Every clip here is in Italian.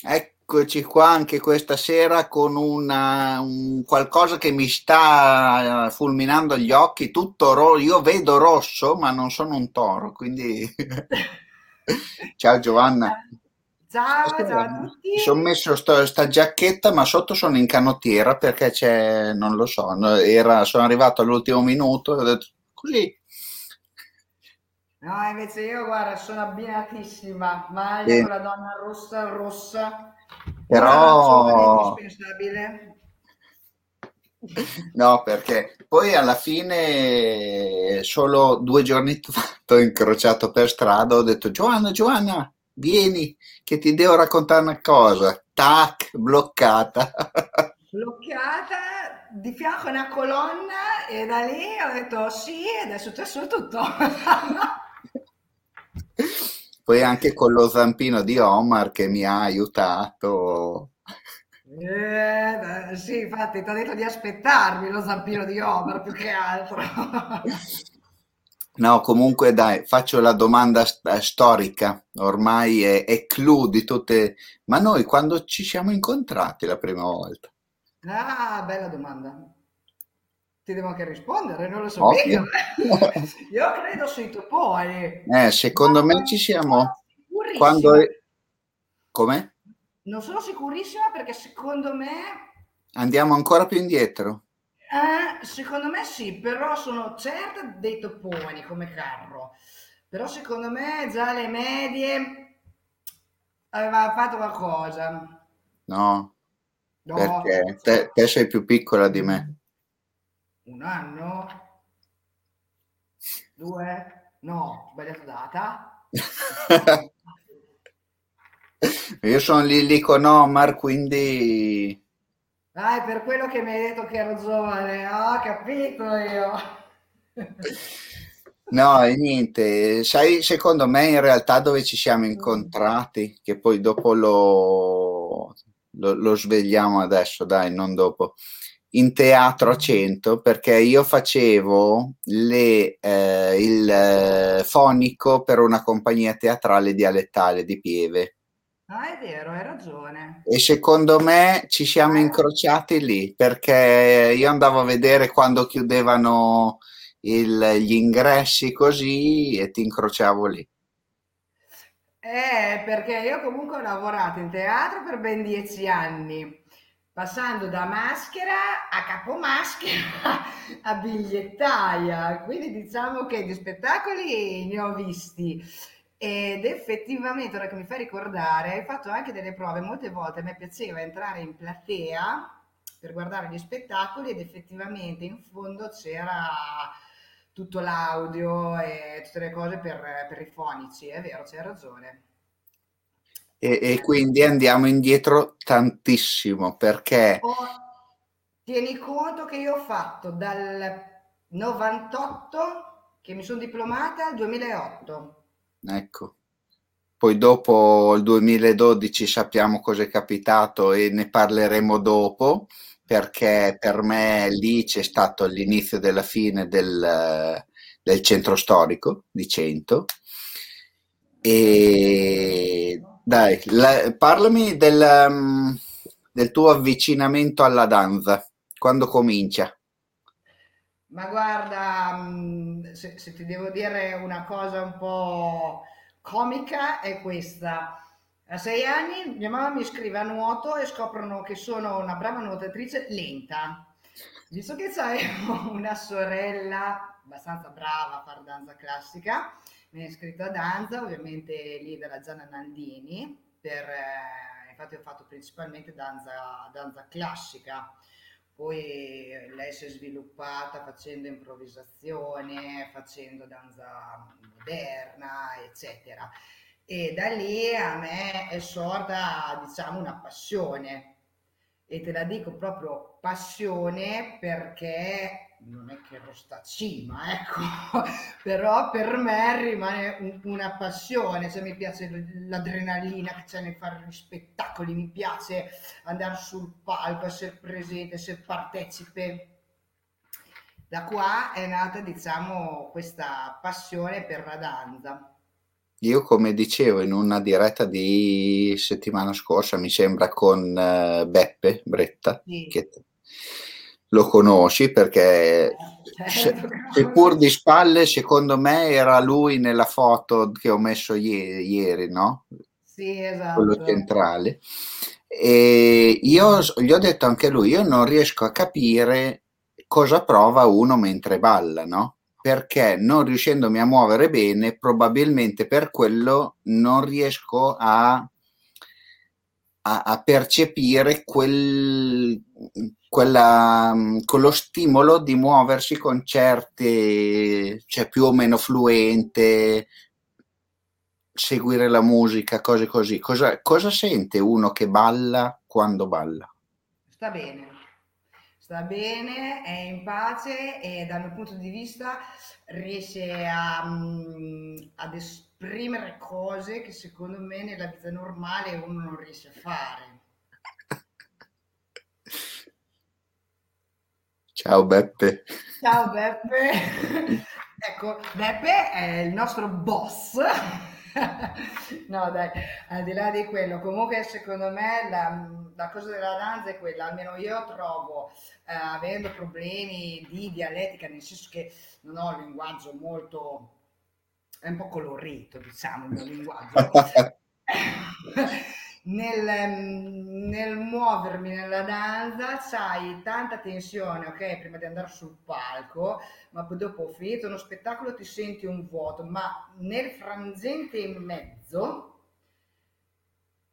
Eccoci qua anche questa sera con una, un qualcosa che mi sta fulminando gli occhi, tutto rosso. Io vedo rosso, ma non sono un toro, quindi ciao Giovanna. Ciao, ciao a tutti. Mi sono messo sto, sta giacchetta, ma sotto sono in canottiera perché c'è, non lo so, era, sono arrivato all'ultimo minuto e ho detto così No, invece io, guarda, sono abbinatissima, maglia sì. con la donna rossa, rossa, però... indispensabile. No, perché poi alla fine, solo due giorni fa, ho incrociato per strada, ho detto Giovanna, Giovanna, vieni, che ti devo raccontare una cosa. Tac, bloccata. Bloccata, di fianco a una colonna e da lì ho detto sì ed è successo tutto. Poi anche con lo zampino di Omar che mi ha aiutato. Eh, sì, infatti ti ho detto di aspettarmi lo zampino di Omar più che altro. No, comunque dai, faccio la domanda st- storica, ormai è, è clou di tutte... Ma noi quando ci siamo incontrati la prima volta? Ah, bella domanda ti devo anche rispondere, non lo so Io credo sui toponi. Eh, secondo me ci siamo... Quando... Come? Non sono sicurissima perché secondo me... Andiamo ancora più indietro. Eh, secondo me sì, però sono certa dei toponi come carro. Però secondo me già le medie aveva fatto qualcosa. No, no perché te, te sei più piccola di me un anno, due, no, sbagliata data. Io sono lì, lì con Omar, quindi... Ah, per quello che mi hai detto che ero giovane, ho capito io. No, e niente, sai, secondo me in realtà dove ci siamo mm. incontrati, che poi dopo lo, lo, lo svegliamo adesso, dai, non dopo in teatro a 100 perché io facevo le, eh, il eh, fonico per una compagnia teatrale dialettale di Pieve. Ah, è vero, hai ragione. E secondo me ci siamo eh. incrociati lì perché io andavo a vedere quando chiudevano il, gli ingressi così e ti incrociavo lì. Eh, perché io comunque ho lavorato in teatro per ben dieci anni passando da maschera a capomaschera a bigliettaia. Quindi diciamo che di spettacoli ne ho visti. Ed effettivamente, ora che mi fai ricordare, hai fatto anche delle prove. Molte volte a me piaceva entrare in platea per guardare gli spettacoli ed effettivamente in fondo c'era tutto l'audio e tutte le cose per, per i fonici. È vero, c'hai ragione. E, e quindi andiamo indietro tantissimo perché... Oh, tieni conto che io ho fatto dal 98 che mi sono diplomata al 2008. Ecco. Poi dopo il 2012 sappiamo cosa è capitato e ne parleremo dopo, perché per me lì c'è stato l'inizio della fine del, del centro storico di Cento. E dai, la, parlami del, um, del tuo avvicinamento alla danza, quando comincia? Ma guarda, mm, se, se, ti devo dire una cosa un po' comica è questa. A sei anni mia mamma mi scrive a nuoto e scoprono che sono una brava nuotatrice lenta. Visto che c'avevo una sorella abbastanza brava a fare danza classica, mi è iscritto a danza, ovviamente lì dalla Gianna Nandini, per, eh, infatti ho fatto principalmente danza, danza classica, poi lei si è sviluppata facendo improvvisazione, facendo danza moderna, eccetera. E da lì a me è sorta, diciamo, una passione. E te la dico proprio passione perché non è che ero sta cima, ecco, però per me rimane una passione, cioè mi piace l'adrenalina che c'è nel fare gli spettacoli, mi piace andare sul palco, essere presente, essere partecipe. Da qua è nata, diciamo, questa passione per la danza. io come dicevo in una diretta di settimana scorsa, mi sembra con uh, Beppe Bretta, sì. che lo conosci perché seppur di spalle, secondo me era lui nella foto che ho messo ieri, ieri no? Sì, esatto. Quello centrale. E io gli ho detto anche lui, io non riesco a capire cosa prova uno mentre balla, no? Perché non riuscendomi a muovere bene, probabilmente per quello non riesco a, a, a percepire quel, quella, quello stimolo di muoversi con certe, cioè più o meno fluente, seguire la musica, cose così. Cosa, cosa sente uno che balla quando balla? Sta bene, sta bene, è in pace e dal mio punto di vista riesce a, um, ad esprimere cose che secondo me nella vita normale uno non riesce a fare. Ciao Beppe. Ciao Beppe. ecco, Beppe è il nostro boss. no, dai, al di là di quello, comunque secondo me la, la cosa della danza è quella, almeno io trovo, eh, avendo problemi di dialettica, nel senso che non ho il linguaggio molto, è un po' colorito, diciamo, il mio linguaggio. nel, nel, muovermi nella danza c'hai tanta tensione, ok? Prima di andare sul palco, ma poi dopo finito uno spettacolo ti senti un vuoto, ma nel frangente in mezzo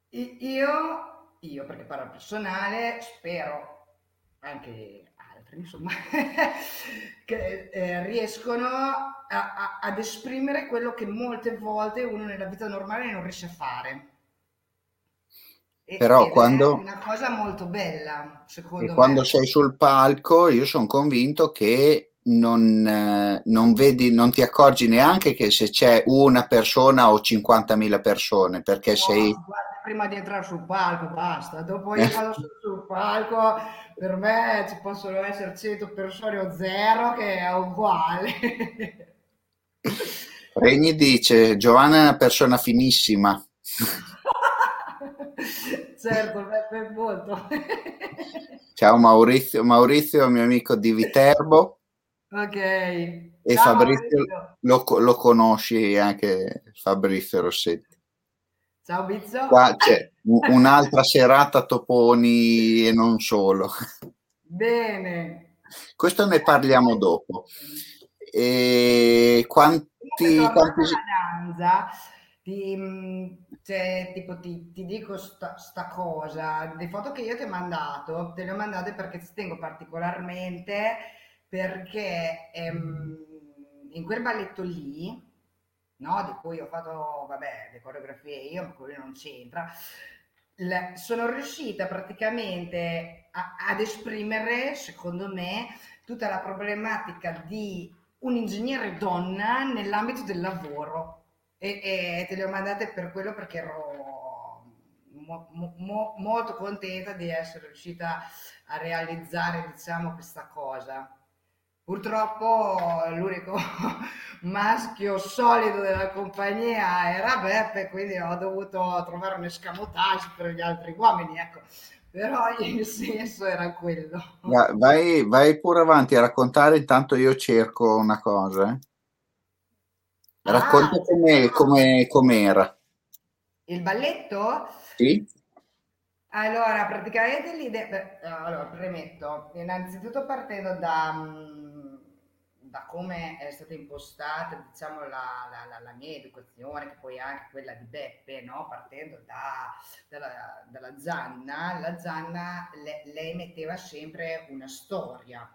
io, io perché parlo personale, spero anche altri, insomma, che eh, riescono a, a, ad esprimere quello che molte volte uno nella vita normale non riesce a fare però quando, una cosa molto bella, secondo me. Quando sei sul palco, io sono convinto che non, eh, non, vedi, non ti accorgi neanche che se c'è una persona o 50.000 persone, perché no, sei... Guarda, prima di entrare sul palco basta, dopo io vado sul palco, per me ci possono essere 100 persone o zero che è uguale. Regni dice, Giovanna è una persona finissima. certo, per molto. Ciao Maurizio, Maurizio, mio amico di Viterbo. Ok. E Ciao, Fabrizio lo, lo, conosci anche Fabrizio Rossetti. Ciao Bizzo. Qua c'è un'altra serata Toponi e non solo. Bene. Questo ne parliamo dopo. E quanti... quanti... danza, ti, cioè, tipo, ti, ti dico sta, sta, cosa, le foto che io ti ho mandato, te le ho mandate perché ci tengo particolarmente, perché ehm, in quel balletto lì, no, di cui ho fatto, vabbè, le coreografie io, ma quello non c'entra, la, sono riuscita praticamente a, ad esprimere, secondo me, tutta la problematica di un ingegnere donna nell'ambito del lavoro. E, e te le ho mandate per quello perché ero mo, mo, molto contenta di essere riuscita a realizzare diciamo questa cosa. Purtroppo l'unico maschio solido della compagnia era Beppe quindi ho dovuto trovare un escamotage per gli altri uomini ecco però il senso era quello vai, vai pure avanti a raccontare intanto io cerco una cosa eh. Racconta ah, come, com'era. Il balletto? Sì. Allora, praticamente l'idea... Allora, premetto, innanzitutto partendo da, mm, da come è stata impostata, diciamo, la, la, la, mia educazione, che poi è anche quella di Beppe, no? Partendo da, dalla, dalla Zanna, la Zanna, le, lei metteva sempre una storia.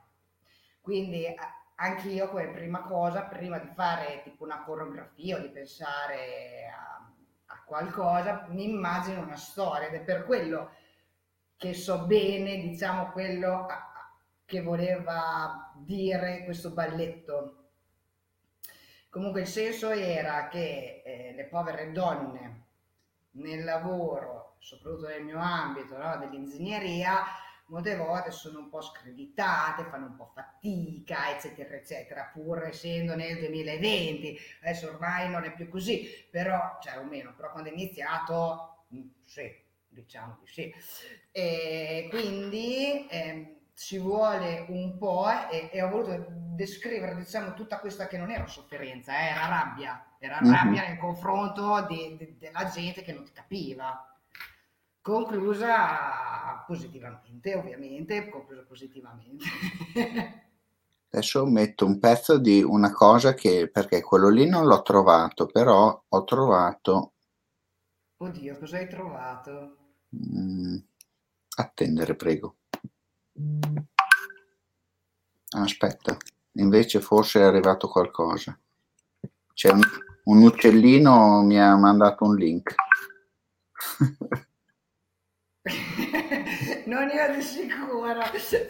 Quindi anch'io come prima cosa, prima di fare tipo una coreografia o di pensare a, a qualcosa, mi immagino una storia ed è per quello che so bene, diciamo, quello a, che voleva dire questo balletto. Comunque il senso era che eh, le povere donne nel lavoro, soprattutto nel mio ambito no, dell'ingegneria, molte volte sono un po' screditate, fanno un po' fatica, eccetera, eccetera, pur essendo nel 2020, adesso ormai non è più così, però, cioè o meno, però quando è iniziato, mm, sì, diciamo di sì. E quindi eh, ci vuole un po' e, e, ho voluto descrivere, diciamo, tutta questa che non era sofferenza, eh, era rabbia, era mm-hmm. rabbia nei confronto di, di, della gente che non ti capiva conclusa positivamente, ovviamente, conclusa positivamente. Adesso metto un pezzo di una cosa che, perché quello lì non l'ho trovato, però ho trovato... Oddio, cosa hai trovato? Mm, attendere, prego. Aspetta, invece forse è arrivato qualcosa. C'è un, un uccellino mi ha mandato un link. non io di sicuro.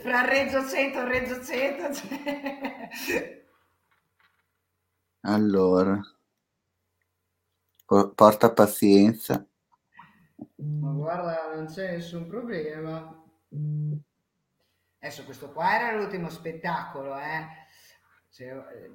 Fra Reggio 100 e Reggio 100 cioè... allora. Porta pazienza. Ma guarda non c'è nessun problema adesso questo qua era l'ultimo spettacolo eh cioè,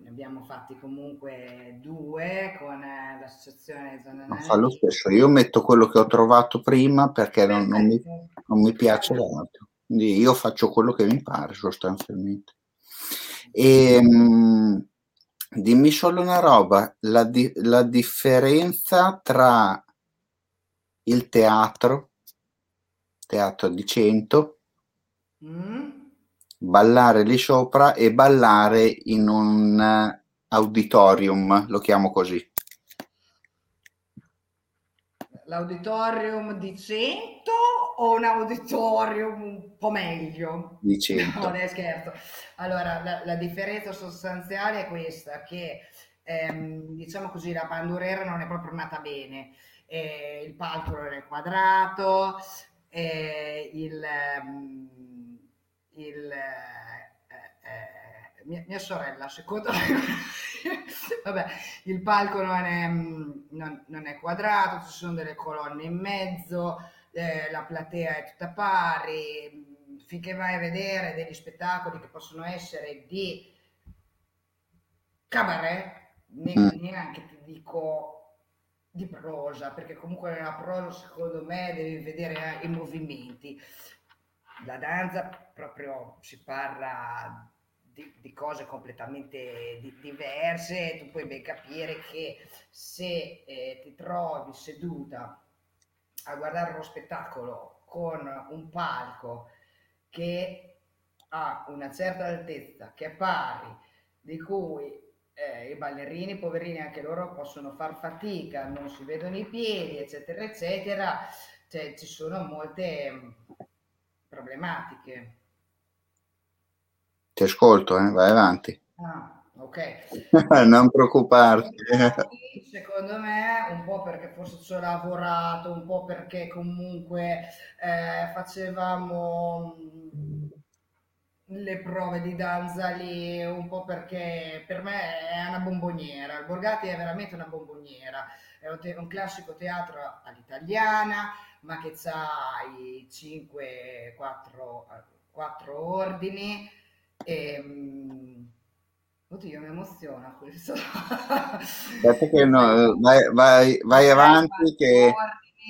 ne abbiamo fatti comunque due con eh, l'associazione Zona Ma fa lo stesso, io metto quello che ho trovato prima perché non, non, mi, non mi, piace l'altro. Quindi io faccio quello che mi pare sostanzialmente. E, mh, dimmi solo una roba, la, di, la differenza tra il teatro, teatro di 100, mm ballare lì sopra e ballare in un auditorium, lo chiamo così. L'auditorium di 100 o un auditorium un po' meglio? Di 100. No, ne scherzo. Allora, la, la, differenza sostanziale è questa, che ehm, diciamo così, la pandurera non è proprio nata bene. Eh, il palco non è quadrato, eh, il... Um, il, eh, eh, mia, mia, sorella, secondo me, vabbè, il palco non è, mm, non, non è, quadrato, ci sono delle colonne in mezzo, eh, la platea è tutta pari, mm, finché vai a vedere degli spettacoli che possono essere di cabaret, mm. neanche ti dico di prosa, perché comunque nella prosa secondo me devi vedere i movimenti la danza proprio si parla di, di cose completamente di, diverse, tu puoi ben capire che se eh, ti trovi seduta a guardare uno spettacolo con un palco che ha una certa altezza, che è pari, di cui eh, i ballerini, poverini, anche loro possono far fatica, non si vedono i piedi, eccetera, eccetera, cioè, ci sono molte problematiche. Ti ascolto, eh? vai avanti. Ah, ok. non preoccuparti. Secondo me, un po' perché forse ci ho lavorato, un po' perché comunque eh, facevamo mm, le prove di danza lì, un po' perché per me è una bomboniera. Il Borgati è veramente una bomboniera, è un, te- un classico teatro all'italiana, ma che ha i 5, 4, 4 ordini. E, ehm, oddio, mi emoziona questo. che no, vai, vai, vai avanti che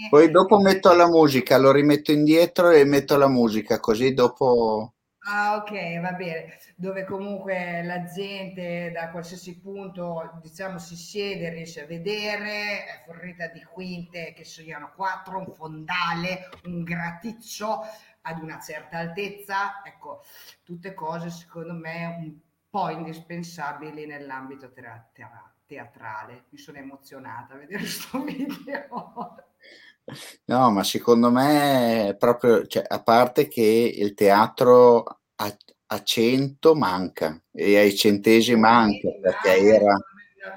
poi dopo metto la musica, lo rimetto indietro e metto la musica, così dopo... Ah, ok, va bene. Dove comunque la gente da qualsiasi punto, diciamo, si siede, riesce a vedere, è fornita di quinte che siano quattro, un fondale, un graticcio ad una certa altezza. Ecco, tutte cose secondo me un po' indispensabili nell'ambito teatra- teatrale. Mi sono emozionata a vedere questo video. No, ma secondo me proprio, cioè, a parte che il teatro a, a 100 manca e ai centesimi manca perché era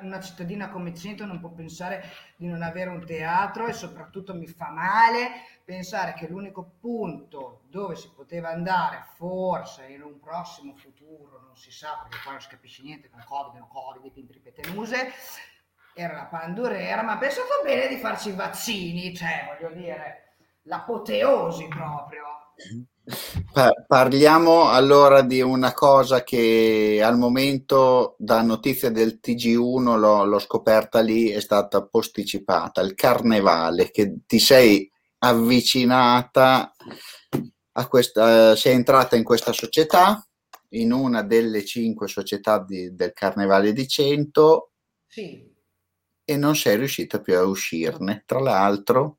una cittadina come Cento non può pensare di non avere un teatro e soprattutto mi fa male pensare che l'unico punto dove si poteva andare forse in un prossimo futuro, non si sa perché qua non si capisce niente con Covid, non Covid, pimpri petenuse, era la pandurera, ma penso fa bene di farci i vaccini, cioè voglio dire, l'apoteosi proprio. Parliamo allora di una cosa che al momento, da notizia del TG1, l'ho, l'ho scoperta lì, è stata posticipata, il carnevale, che ti sei avvicinata a questa, sei entrata in questa società, in una delle cinque società di, del carnevale di Cento, sì. e non sei riuscita più a uscirne. Tra l'altro,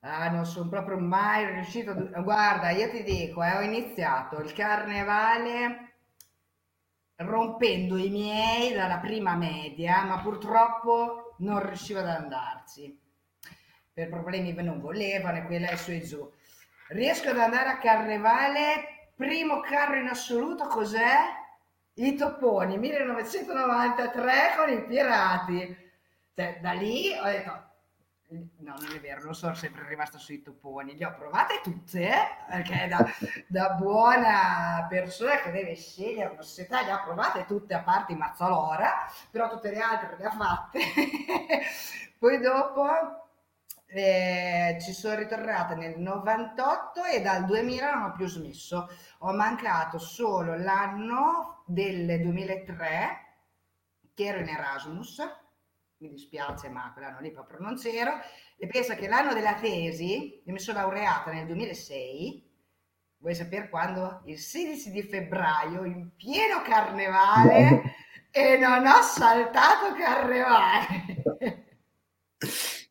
Ah, non sono proprio mai riuscito. a- Guarda, io ti dico, eh, ho iniziato il carnevale rompendo i miei dalla prima media, ma purtroppo non riuscivo ad andarci. Per problemi non volevano e quella è su e giù. Riesco ad andare a carnevale, primo carro in assoluto cos'è? I Toponi 1993 con i pirati. Cioè, da lì ho detto, No, non è vero, non sono sempre rimasta sui toponi, le ho provate tutte, eh? perché da, da, buona persona che deve scegliere una società le ha provate tutte, a parte Mazzalora, però tutte le altre le ha fatte. Poi dopo eh, ci sono ritornata nel 98 e dal 2000 non ho più smesso. Ho mancato solo l'anno del 2003, che ero in Erasmus mi dispiace ma quell'anno lì proprio non c'ero, e pensa che l'anno della tesi, io mi sono laureata nel 2006, vuoi sapere quando? Il 16 di febbraio, in pieno carnevale, e non ho saltato carnevale.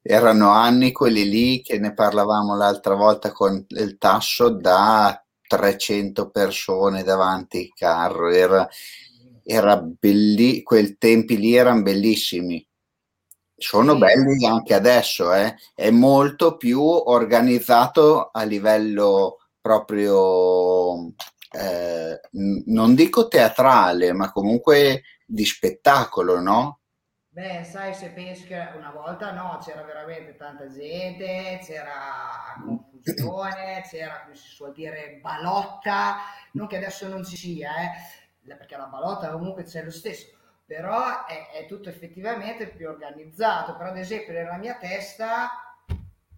Erano anni quelli lì che ne parlavamo l'altra volta con il tasso da 300 persone davanti al carro, era, era belli, quei tempi lì erano bellissimi sono sì. belli anche adesso, eh? è molto più organizzato a livello proprio, eh, non dico teatrale, ma comunque di spettacolo, no? Beh, sai, se pensi che una volta no, c'era veramente tanta gente, c'era confusione, c'era, come si suol dire, balotta, non che adesso non ci sia, eh, perché la balotta comunque c'è lo stesso, però è, è, tutto effettivamente più organizzato. Però, ad esempio, nella mia testa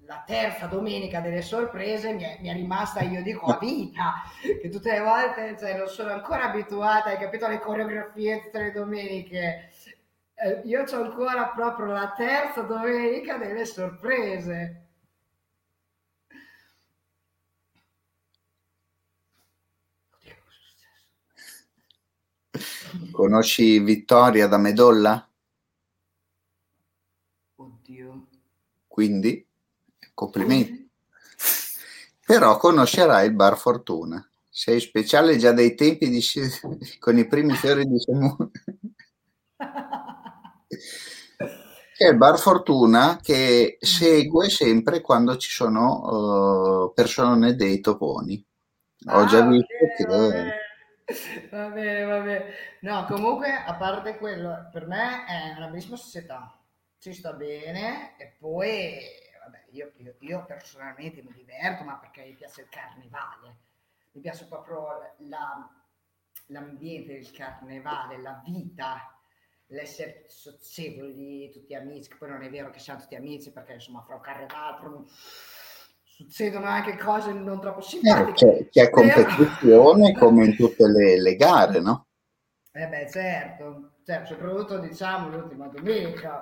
la terza domenica delle sorprese mi è, mi è rimasta, io dico, a vita, che tutte le volte cioè, non sono ancora abituata, hai capito, alle coreografie tutte le domeniche. Eh, io ho ancora proprio la terza domenica delle sorprese. Conosci Vittoria da Medolla? Oddio. Quindi, complimenti. Però conoscerai il Bar Fortuna. Sei speciale già dai tempi di, con i primi fiori di Simone. C'è Bar Fortuna che segue sempre quando ci sono uh, persone dei toponi. Ho ah, già visto okay, che... Va bene, va bene. No, comunque, a parte quello, per me è una bellissima società. Ci sta bene e poi, vabbè, io, io, io personalmente mi diverto, ma perché mi piace il carnevale. Mi piace proprio la, l'ambiente del carnevale, la vita, l'essere socievoli, tutti amici, che poi non è vero che siamo tutti amici, perché insomma fra un carnevale... Proprio succedono anche cose non troppo simpatiche. Eh, c'è, c'è competizione come in tutte le, le, gare, no? Eh beh, certo, cioè, soprattutto diciamo l'ultima domenica.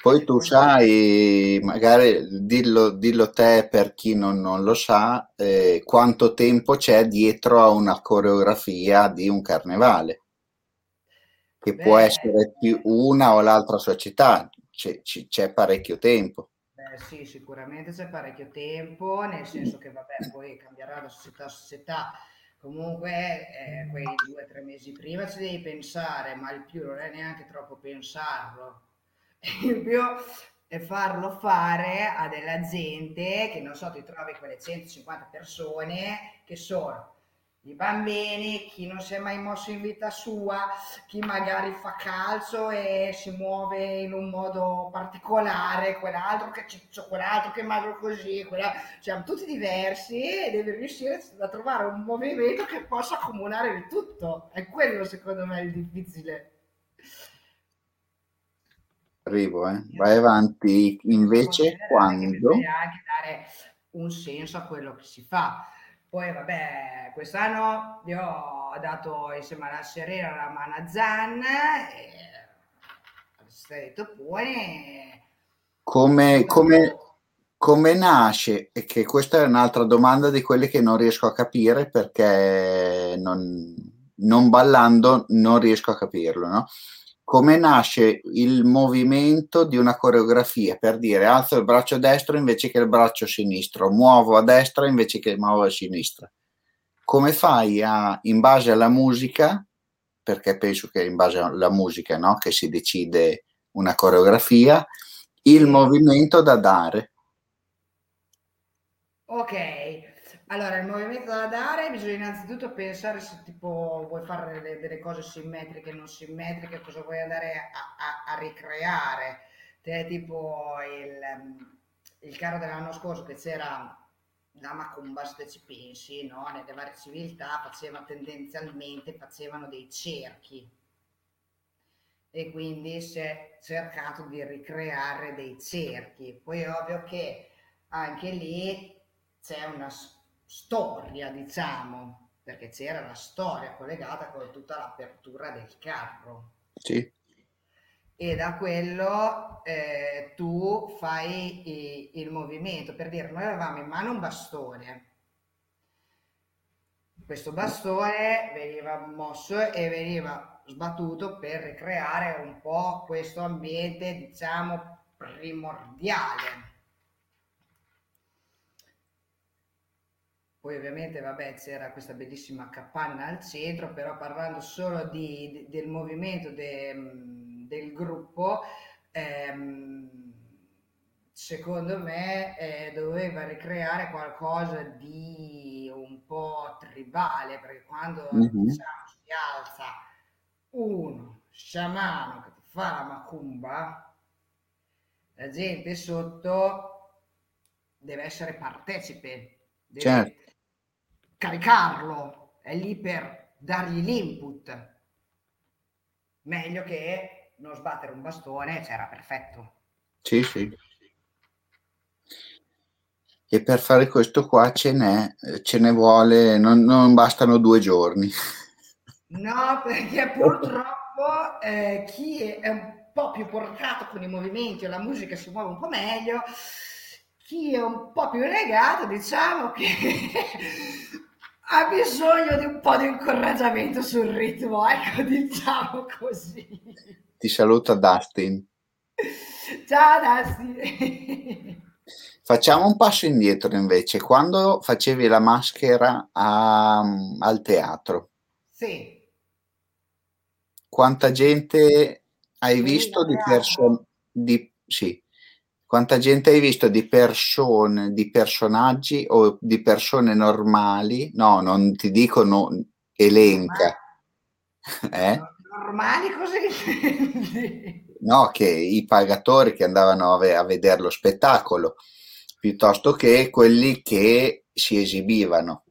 Poi tu sai, magari dillo, dillo te per chi non, non lo sa, eh, quanto tempo c'è dietro a una coreografia di un carnevale, che Beh, può essere più una o l'altra società, c'è, c'è parecchio tempo sì, sicuramente c'è parecchio tempo, nel senso che vabbè, poi cambierà da società a società. Comunque, eh, quei due o tre mesi prima ci devi pensare, ma il più non è neanche troppo pensarlo. Il più è farlo fare a della gente che non so, ti trovi quelle 150 persone che sono i bambini, chi non si è mai mosso in vita sua, chi magari fa calcio e si muove in un modo particolare, quell'altro che ciccio, quell'altro che è magro così, quella... siamo tutti diversi e devi riuscire a trovare un movimento che possa accomunare il tutto. È quello secondo me il difficile. arrivo, eh. vai avanti invece quando... anche dare un senso a quello che si fa. Poi vabbè, quest'anno io ho dato insieme alla Serena la mano Zan e detto poi come, come, come nasce? E che questa è un'altra domanda di quelle che non riesco a capire perché non, non ballando non riesco a capirlo, no? Come nasce il movimento di una coreografia per dire alzo il braccio destro invece che il braccio sinistro, muovo a destra invece che muovo a sinistra. Come fai a, in base alla musica, perché penso che in base alla musica no, che si decide una coreografia, il movimento da dare? Ok, allora, il movimento da dare bisogna innanzitutto pensare se tipo vuoi fare delle, delle cose simmetriche, non simmetriche, cosa vuoi andare a, a, a ricreare. Te, tipo il, il carro dell'anno scorso che c'era la Macumba, se ci pensi, no? nelle varie civiltà faceva tendenzialmente facevano dei cerchi e quindi si è cercato di ricreare dei cerchi. Poi è ovvio che anche lì c'è una storia, diciamo, perché c'era la storia collegata con tutta l'apertura del carro. Sì. E da quello eh, tu fai i, il movimento. Per dire, noi avevamo in mano un bastone. Questo bastone veniva mosso e veniva sbattuto per ricreare un po' questo ambiente, diciamo, primordiale Poi ovviamente vabbè, c'era questa bellissima capanna al centro, però parlando solo di, di, del movimento de, del gruppo, ehm, secondo me eh, doveva ricreare qualcosa di un po' tribale, perché quando mm-hmm. diciamo, si alza uno sciamano che ti fa la macumba, la gente sotto deve essere partecipe. Deve, certo caricarlo, è lì per dargli l'input. Meglio che non sbattere un bastone, c'era perfetto. Sì, sì. E per fare questo qua ce n'è, ce ne vuole, non, non bastano due giorni. No, perché purtroppo eh, chi è un po' più portato con i movimenti o la musica si muove un po' meglio, chi è un po' più legato, diciamo che ha bisogno di un po' di incoraggiamento sul ritmo, ecco, diciamo così. Ti saluta Dustin. Ciao Dustin. Facciamo un passo indietro invece, quando facevi la maschera a, al teatro. Sì. Quanta gente hai visto di persone... Sì, quanta gente hai visto di persone, di personaggi o di persone normali? No, non ti dico no, elenca. Eh? Normali così? No, che i pagatori che andavano a, ve- a vedere lo spettacolo, piuttosto che quelli che si esibivano.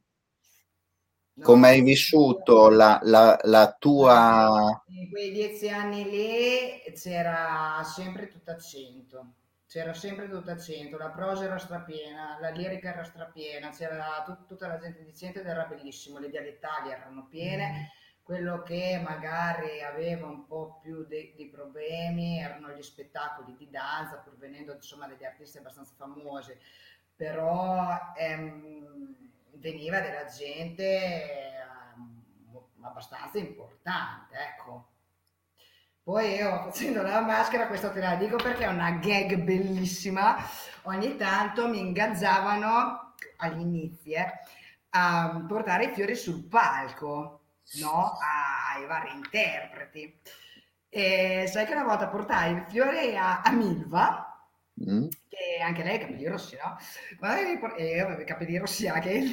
No, Come hai vissuto la, la, la, tua... In quei dieci anni lì c'era sempre tutto a cento c'era sempre tutto a centro, la prosa era strapiena, la lirica era strapiena, c'era tut- tutta la gente dicente ed era bellissimo, le dialettali erano piene, mm. quello che magari aveva un po' più di, di problemi erano gli spettacoli di danza, pur venendo insomma degli artisti abbastanza famosi, però ehm, veniva della gente ehm, abbastanza importante, ecco. Poi io facendo la maschera, questo te la dico perché è una gag bellissima, ogni tanto mi ingazzavano agli inizi eh, a portare i fiori sul palco, no? ai vari interpreti. E sai che una volta portai il fiore a, a Milva, Mm. Che anche lei ha capelli rossi, no? Quando e i capelli rossi anche.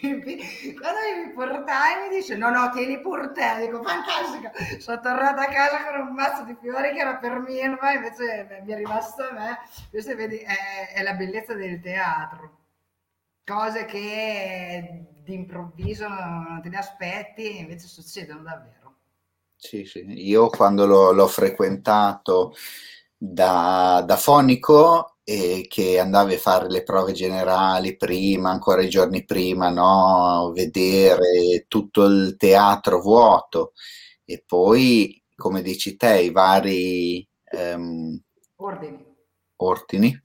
Quando mi portai mi dice no no tieni pure te, dico fantastico. Sono tornata a casa con un mazzo di fiori che era per Mirva, invece beh, mi è rimasto a me. Questa vedi, è, è la bellezza del teatro. Cose che d'improvviso non, te ne aspetti, invece succedono davvero. Sì, sì. Io quando l'ho, l'ho frequentato da, da fonico e che andavi a fare le prove generali prima, ancora i giorni prima, no? vedere tutto il teatro vuoto e poi, come dici te, i vari ehm, ordini. ordini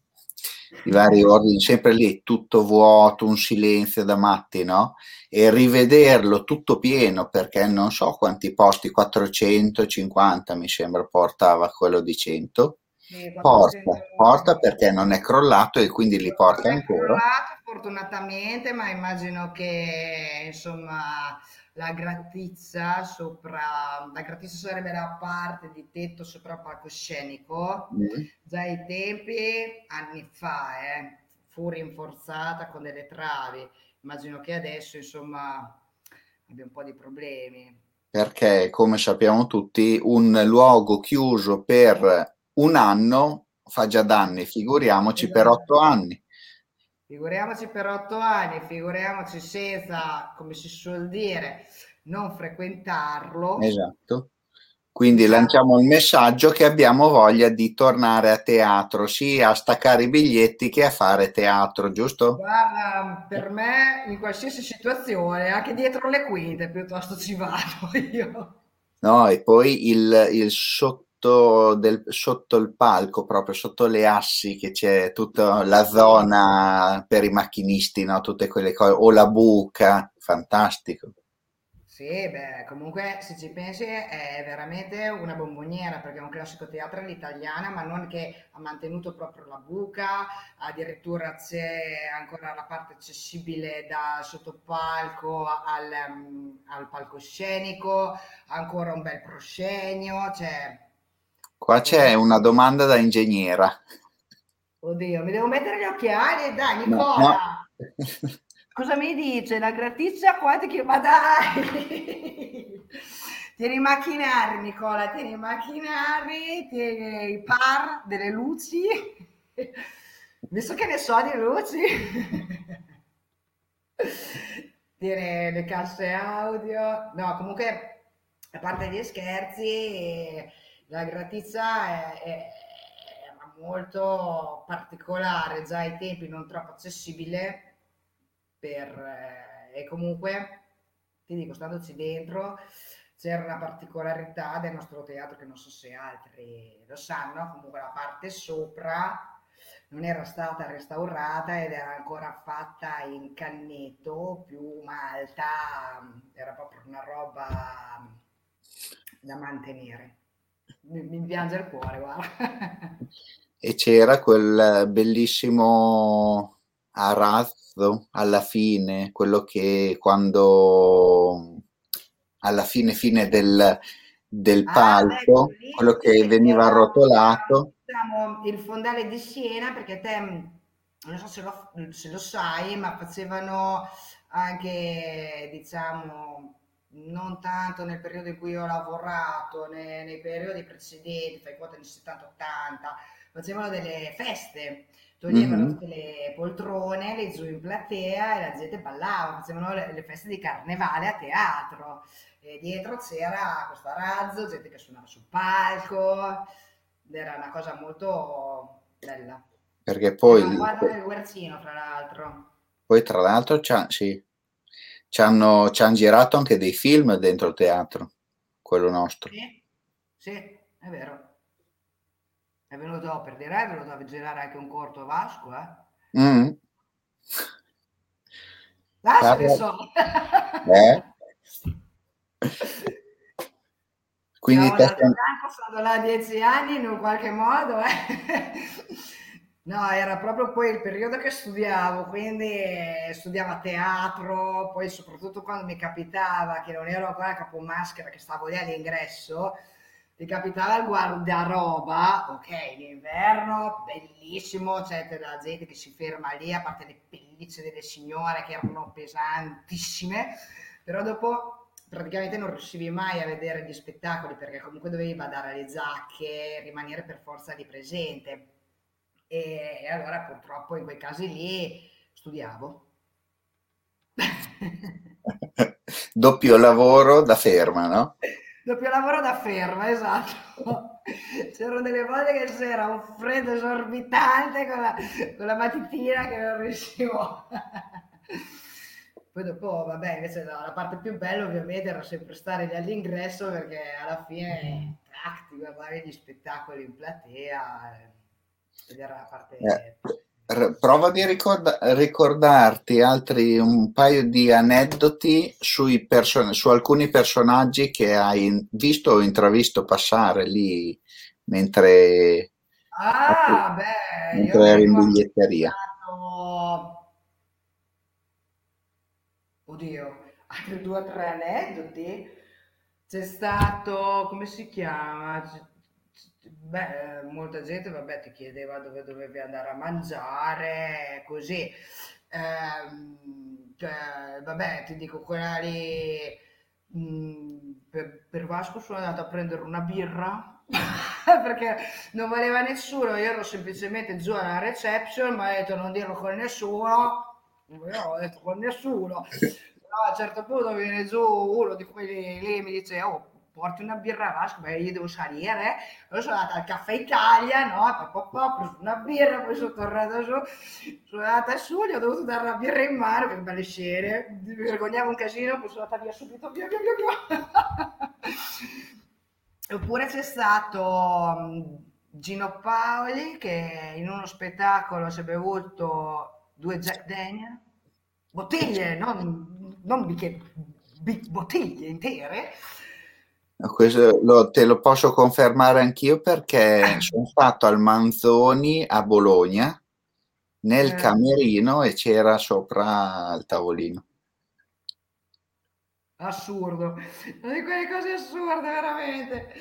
i vari ordini, sempre lì, tutto vuoto, un silenzio da matti, no? E rivederlo tutto pieno, perché non so quanti posti, 450 mi sembra portava quello di 100. Porta, porta perché non è crollato e quindi li porta non ancora. È crollato fortunatamente, ma immagino che insomma la gratizza sopra, la gratizza sarebbe la parte di tetto sopra il palcoscenico, mm. già ai tempi, anni fa, eh, fu rinforzata con delle travi. Immagino che adesso, insomma, abbia un po' di problemi. Perché, come sappiamo tutti, un luogo chiuso per un anno fa già danni, figuriamoci esatto. per otto anni. Figuriamoci per otto anni, figuriamoci senza, come si suol dire, non frequentarlo. Esatto. Quindi esatto. lanciamo il messaggio che abbiamo voglia di tornare a teatro, sia a staccare i biglietti che a fare teatro, giusto? Guarda, per me in qualsiasi situazione, anche dietro le quinte, piuttosto ci vado io. No, e poi il, il sotto, del, sotto il palco, proprio sotto le assi, che c'è tutta la zona per i macchinisti, no? tutte quelle cose, o la buca, fantastico. Sì, beh, comunque se ci pensi è veramente una bomboniera perché è un classico teatro all'italiana, ma non che ha mantenuto proprio la buca, addirittura c'è ancora la parte accessibile da sottopalco al, al palcoscenico, ancora un bel proscenio, cioè Qua c'è una domanda da ingegnera. Oddio, mi devo mettere gli occhiali, dai Nicola. No, no. Cosa mi dice? La gratizia qua ti chiedo, ma dai! tieni i macchinari Nicola, tieni i macchinari, tieni i par delle luci. Visto che ne so di luci. tieni le casse audio. No, comunque, a parte gli scherzi la gratizia è, è, era molto particolare, già ai tempi non troppo accessibile per, eh, e comunque ti dico, standoci dentro, c'era una particolarità del nostro teatro che non so se altri lo sanno, comunque la parte sopra non era stata restaurata ed era ancora fatta in cannetto più malta, era proprio una roba da mantenere mi, mi piange il cuore, guarda. e c'era quel bellissimo arazzo alla fine, quello che quando alla fine fine del, del ah, palco, beh, quello che veniva arrotolato. Diciamo, il fondale di Siena, perché te, non so se lo, se lo sai, ma facevano anche, diciamo, non tanto nel periodo in cui ho lavorato, nei, nei periodi precedenti, fai conto anni 70-80, facevano delle feste, toglievano mm-hmm. tutte le poltrone, le giù in platea e la gente ballava, facevano le, le feste di carnevale a teatro. E dietro c'era questo arazzo, gente che suonava sul palco, era una cosa molto bella. Perché poi... Guarda il guerzino, tra l'altro. Poi tra l'altro, sì, ci hanno, ci hanno girato anche dei film dentro il teatro, quello nostro. Sì, sì è vero. È venuto per dire, è venuto a girare anche un corto a Vasco, eh? Mm. Ne so. Eh? Quindi no, te... stato là dieci anni in un qualche modo, eh? No, era proprio il periodo che studiavo, quindi eh, studiavo teatro, poi soprattutto quando mi capitava che non ero ancora capomaschera, che stavo lì all'ingresso, ti capitava il guardaroba, ok, in inverno, bellissimo, c'è la gente che si ferma lì, a parte le pellicce delle signore che erano pesantissime, però dopo praticamente non riuscivi mai a vedere gli spettacoli perché comunque dovevi badare le zacche, rimanere per forza di presente e, e allora purtroppo in quei casi lì studiavo. Doppio lavoro da ferma, no? Doppio lavoro da ferma, esatto. C'erano delle volte che c'era un freddo esorbitante con la, con la matitina che non riuscivo. Poi dopo, vabbè, invece no, la parte più bella ovviamente era sempre stare lì all'ingresso perché alla fine tracti, guardare gli spettacoli in platea ed era la parte... Eh, prova di ricorda- ricordarti altri un paio di aneddoti sui person- su alcuni personaggi che hai visto o intravisto passare lì mentre, ah, beh, mentre eri in biglietteria. Stato... Oddio, altri due o tre aneddoti. C'è stato, come si chiama? Beh, molta gente, vabbè, ti chiedeva dove dovevi andare a mangiare, così. Ehm, cioè, vabbè, ti dico, quella lì, mh, per, per Vasco sono andato a prendere una birra perché non voleva nessuno, io ero semplicemente giù alla reception, ma ha detto non dirlo con nessuno, io ho detto con nessuno, però a un certo punto viene giù uno di quelli lì e mi dice, oh, porti una birra a Vasco, beh io devo salire, allora sono andata al caffè Italia, no, poi ho preso una birra, poi sono tornata su, sono andata su, gli ho dovuto dare la birra in mano, che belle scene, mi vergognavo un casino, poi sono andata via subito, via via via via. Oppure c'è stato Gino Paoli che in uno spettacolo si è bevuto due Jack Daniel, bottiglie, non, non bicchieri, bottiglie intere, lo, te lo posso confermare anch'io perché sono stato al Manzoni a Bologna nel eh. camerino e c'era sopra il tavolino. Assurdo, di quelle cose assurde veramente.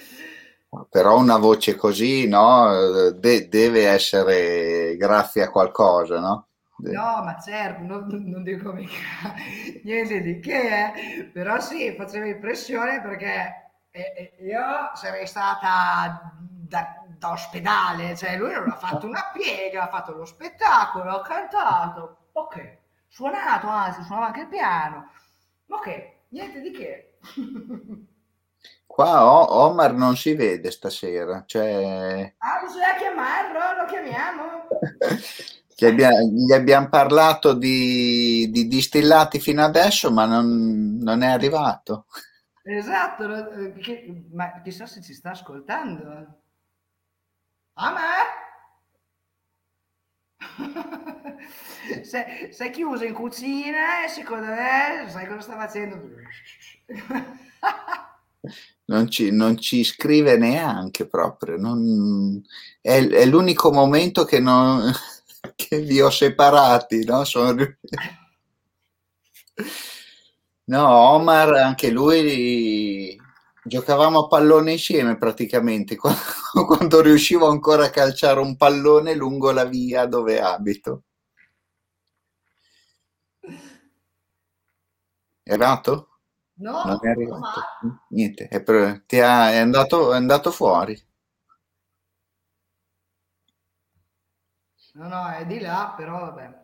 Però una voce così, no? De- deve essere grazie a qualcosa, no? No, ma certo, non, non dico mica niente di che, eh. però sì, faceva impressione perché e, e io sarei stata da, da, ospedale, cioè lui non ha fatto una piega, ha fatto lo spettacolo, ha cantato, ok, suonato, anzi suonava anche il piano, ok, niente di che. Qua Omar non si vede stasera, cioè... Ah, bisogna chiamarlo, lo chiamiamo. Gli abbiamo, gli abbiamo, parlato di, di, distillati fino adesso, ma non, non è arrivato. Esatto, eh, che, ma chissà se ci sta ascoltando. Ah, sei, sei chiuso in cucina e secondo me sai cosa sta facendo? non, ci, non ci scrive neanche proprio. Non, è, è, l'unico momento che, non, che vi ho separati, no? Sono... No, Omar, anche lui giocavamo a pallone insieme praticamente quando, quando riuscivo ancora a calciare un pallone lungo la via dove abito. È arrivato? No, non è arrivato. Ma... Niente, è, per, ha, è, andato, è andato fuori. No, no, è di là, però vabbè.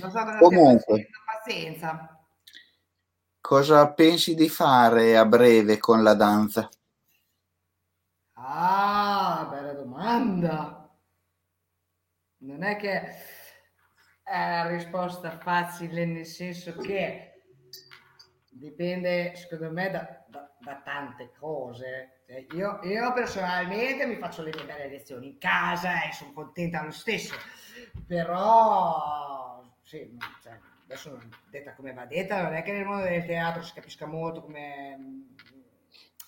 Non so cosa Comunque, pazienza. Cosa pensi di fare a breve con la danza? Ah, bella domanda. Non è che è la risposta facile, nel senso che dipende, secondo me, da, da, da tante cose. Cioè, io, io, personalmente mi faccio le mie belle lezioni in casa e sono contenta lo stesso, però sì, cioè, adesso detta come va detta, non è che nel mondo del teatro si capisca molto come mm,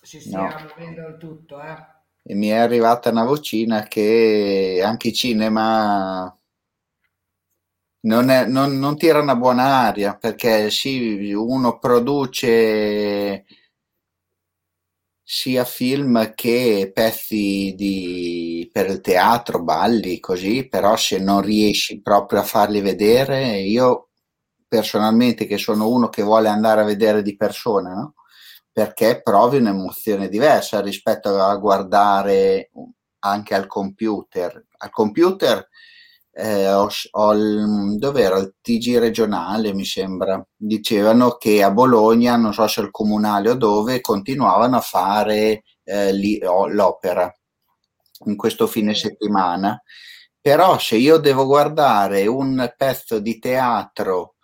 si stia no. muovendo il tutto. Eh. E mi è arrivata una vocina che anche i cinema non, è, non, non tira una buona aria perché sì, uno produce sia film che pezzi di, per il teatro, balli, così, però se non riesci proprio a farli vedere, io personalmente che sono uno che vuole andare a vedere di persona, no? perché provi un'emozione diversa rispetto a guardare anche al computer. Al computer eh, ho, ho il, dov'era il TG regionale, mi sembra, dicevano che a Bologna, non so se al comunale o dove, continuavano a fare eh, li, oh, l'opera in questo fine settimana, però se io devo guardare un pezzo di teatro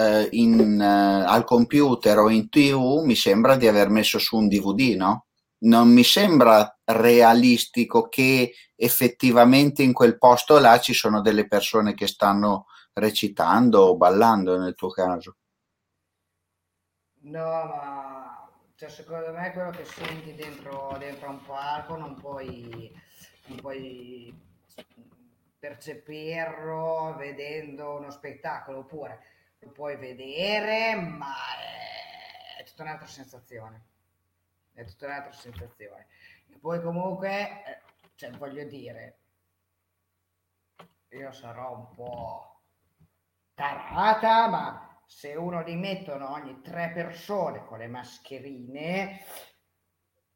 eh, in, eh, al computer o in tv, mi sembra di aver messo su un DVD, no? Non mi sembra realistico che effettivamente in quel posto là ci sono delle persone che stanno recitando o ballando nel tuo caso. No, ma cioè, secondo me quello che senti dentro, dentro un palco non puoi, non puoi percepirlo vedendo uno spettacolo, oppure lo puoi vedere, ma è, tutta un'altra sensazione. È tutta un'altra sensazione. E poi comunque, eh, cioè, voglio dire, io sarò un po' tarata, ma se uno li mettono ogni tre persone con le mascherine,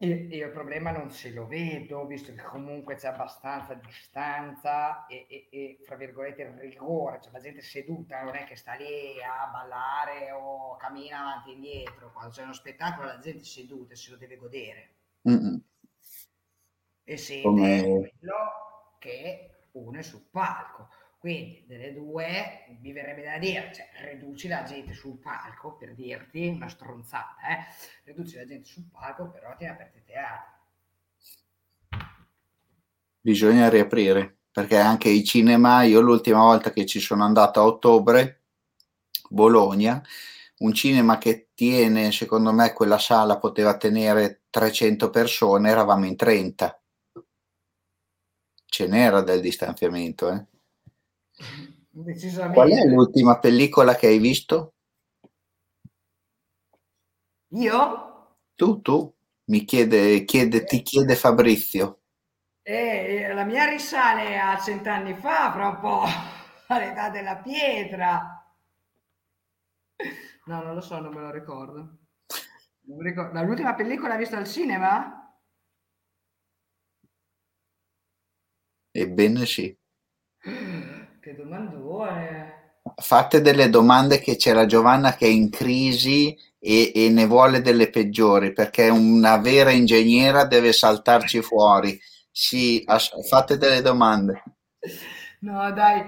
io, io il problema non se lo vedo, visto che comunque c'è abbastanza distanza e, e, e fra virgolette il rigore, cioè la gente seduta non è che sta lì a ballare o cammina avanti e indietro, quando c'è uno spettacolo la gente seduta se lo deve godere. Mm-mm. E sente Come... quello che uno è sul palco quindi delle due mi verrebbe da dire, cioè, riduci la gente sul palco, per dirti una stronzata, eh? riduci la gente sul palco, però ti aperti teatro. Bisogna riaprire, perché anche i cinema, io l'ultima volta che ci sono andato a ottobre, Bologna, un cinema che tiene, secondo me, quella sala poteva tenere 300 persone, eravamo in 30. Ce n'era del distanziamento, eh? Qual è l'ultima pellicola che hai visto? Io? Tu, tu. Mi chiede, chiede, ti chiede Fabrizio. Eh, la mia risale a cent'anni fa, proprio all'età della pietra. No, non lo so, non me lo ricordo. Ricordo. L'ultima pellicola vista al cinema? Ebbene sì. Che domandone. Fate delle domande che c'è la Giovanna che è in crisi e, e ne vuole delle peggiori perché una vera ingegnera deve saltarci fuori. Sì, as- fate delle domande. No, dai,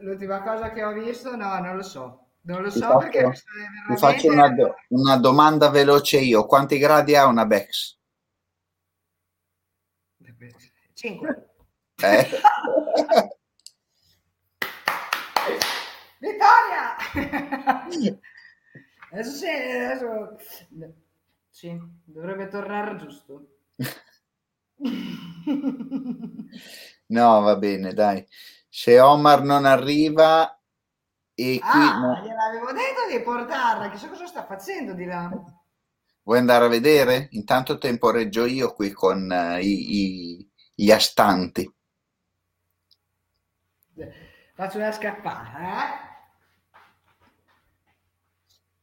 l'ultima cosa che ho visto, no, non lo so. Non lo so ti perché faccio, veramente... ti faccio una, do- una, domanda veloce io. Quanti gradi ha una Bex? 5. Eh? Vittoria! adesso sì, adesso... Sì, dovrebbe tornare giusto. no, va bene, dai. Se Omar non arriva e qui... Ah, gliel'avevo detto di portarla, chissà cosa sta facendo di là. Vuoi andare a vedere? Intanto temporeggio io qui con uh, i, i, gli astanti. Faccio una scappata, eh?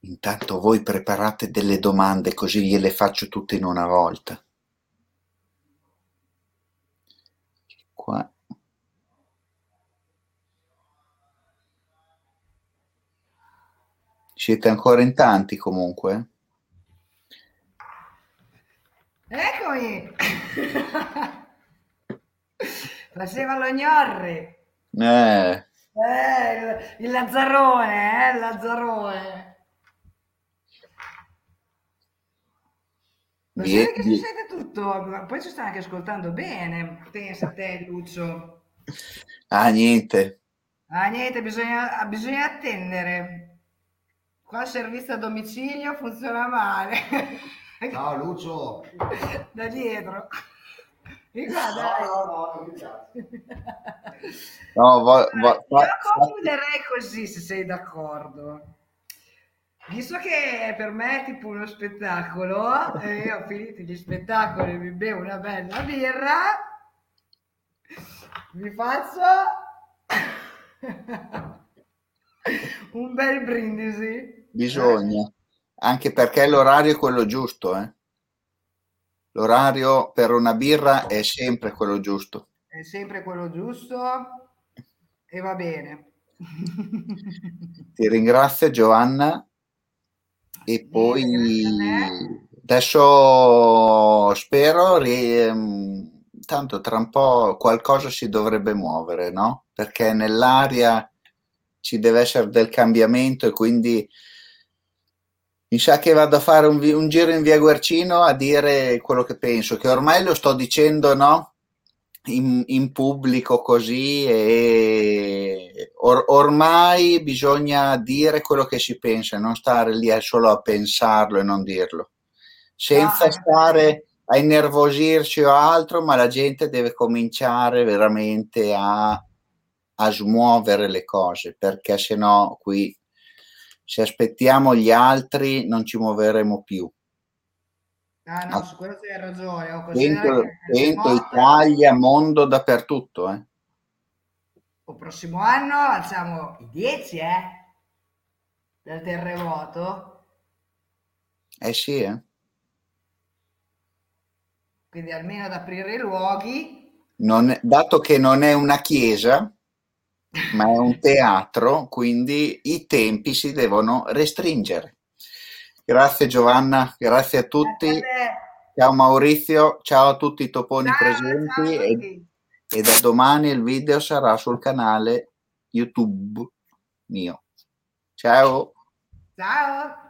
Intanto voi preparate delle domande così gliele faccio tutte in una volta. Qua. Siete ancora in tanti comunque? Eccomi! Faceva lo gnorri. Eh. Eh, il, il Lazzarone, eh, il Lazzarone. Lo sai che si sente tutto, poi ci sta anche ascoltando bene, pensa te Lucio. Ah, niente. Ah, niente, bisogna, bisogna attendere. Qua il servizio a domicilio funziona male. Ciao Lucio. da dietro. E qua, no, no, no, mi No, vo, vo, Io concluderei così, se sei d'accordo. Visto che per me è tipo uno spettacolo, e io ho finito gli spettacoli, mi bevo una bella birra, vi faccio un bel brindisi. Bisogna, anche perché l'orario è quello giusto, eh? L'orario per una birra è sempre quello giusto. È sempre quello giusto e va bene. Ti ringrazio Giovanna e poi adesso spero ri, tanto tra un po' qualcosa si dovrebbe muovere, no? Perché nell'aria ci deve essere del cambiamento e quindi mi sa che vado a fare un, un, giro in via Guercino a dire quello che penso, che ormai lo sto dicendo, no? In, in pubblico così e or, ormai bisogna dire quello che si pensa, non stare lì solo a pensarlo e non dirlo, senza stare a innervosirci o altro, ma la gente deve cominciare veramente a, a smuovere le cose, perché se no qui se aspettiamo gli altri non ci muoveremo più. Ah no, su quello hai ragione. Dentro, dentro Italia, mondo, dappertutto. Eh. Il prossimo anno alziamo i 10 eh, del terremoto. Eh sì, eh. Quindi almeno ad aprire i luoghi. Non, dato che non è una chiesa, ma è un teatro, quindi i tempi si devono restringere. Grazie Giovanna, grazie a tutti. Ciao Maurizio, ciao a tutti i toponi ciao, presenti ciao e, e da domani il video sarà sul canale YouTube mio. Ciao. Ciao.